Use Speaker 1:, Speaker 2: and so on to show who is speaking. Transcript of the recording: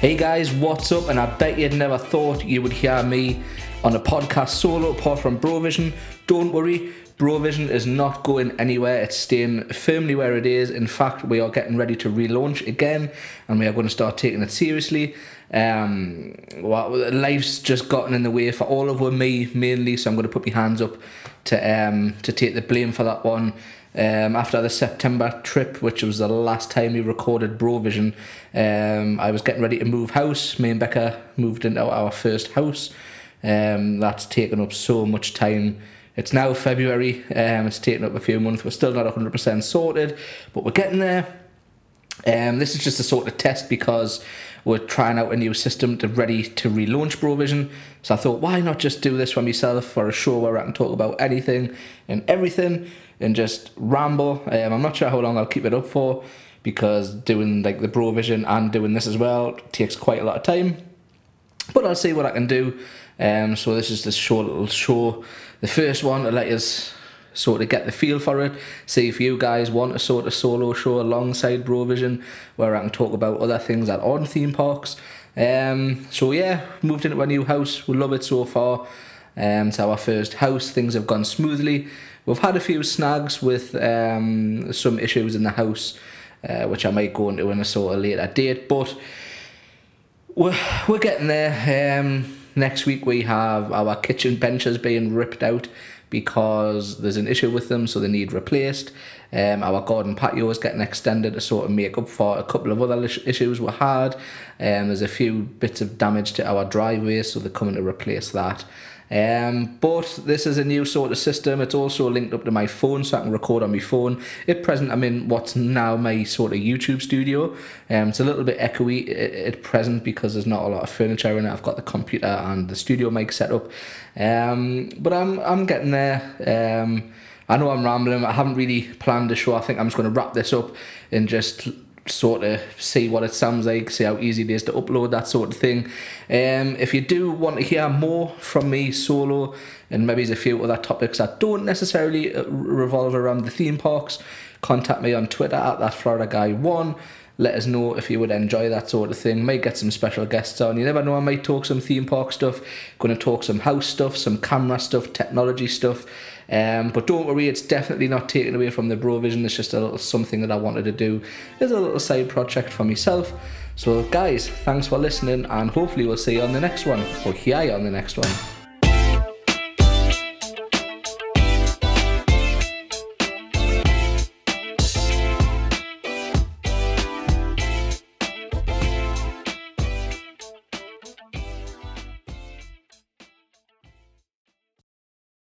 Speaker 1: Hey guys, what's up? And I bet you'd never thought you would hear me on a podcast solo apart from Brovision. Don't worry, Brovision is not going anywhere. It's staying firmly where it is. In fact, we are getting ready to relaunch again and we are going to start taking it seriously. Um, well, life's just gotten in the way for all of me mainly, so I'm going to put my hands up to um, to take the blame for that one. Um, after the September trip, which was the last time we recorded Brovision, um, I was getting ready to move house. Me and Becca moved into our first house. Um, that's taken up so much time. It's now February. Um, it's taken up a few months. We're still not 100% sorted, but we're getting there. Um, this is just a sort of test because we're trying out a new system to ready to relaunch Brovision. So I thought, why not just do this for myself for a show where I can talk about anything and everything and just ramble. Um, I'm not sure how long I'll keep it up for because doing like the Brovision and doing this as well takes quite a lot of time. But I'll see what I can do. Um, so this is the short little show, the first one to let us sort of get the feel for it. See if you guys want a sort of solo show alongside Brovision where I can talk about other things that aren't theme parks. Um, so yeah, moved into a new house. We love it so far. Um, it's our first house. Things have gone smoothly. We've had a few snags with um, some issues in the house, uh, which I might go into in a sort of later date, but we're, we're getting there. Um, next week we have our kitchen benches being ripped out because there's an issue with them, so they need replaced. Um, our garden patio is getting extended to sort of make up for a couple of other issues we had. Um, there's a few bits of damage to our driveway, so they're coming to replace that. Um, but this is a new sort of system. It's also linked up to my phone, so I can record on my phone. At present, I'm in what's now my sort of YouTube studio. Um, it's a little bit echoey at present because there's not a lot of furniture in it. I've got the computer and the studio mic set up, um, but I'm I'm getting there. Um, I know I'm rambling. I haven't really planned the show. I think I'm just going to wrap this up and just sort of see what it sounds like, see how easy it is to upload, that sort of thing. Um, if you do want to hear more from me solo, and maybe there's a few other topics that don't necessarily uh, revolve around the theme parks, contact me on Twitter at that Florida guy one. Let us know if you would enjoy that sort of thing. Might get some special guests on. You never know. I might talk some theme park stuff. Going to talk some house stuff, some camera stuff, technology stuff. Um, but don't worry, it's definitely not taken away from the Brovision. It's just a little something that I wanted to do as a little side project for myself. So, guys, thanks for listening, and hopefully, we'll see you on the next one, or hear you on the next one.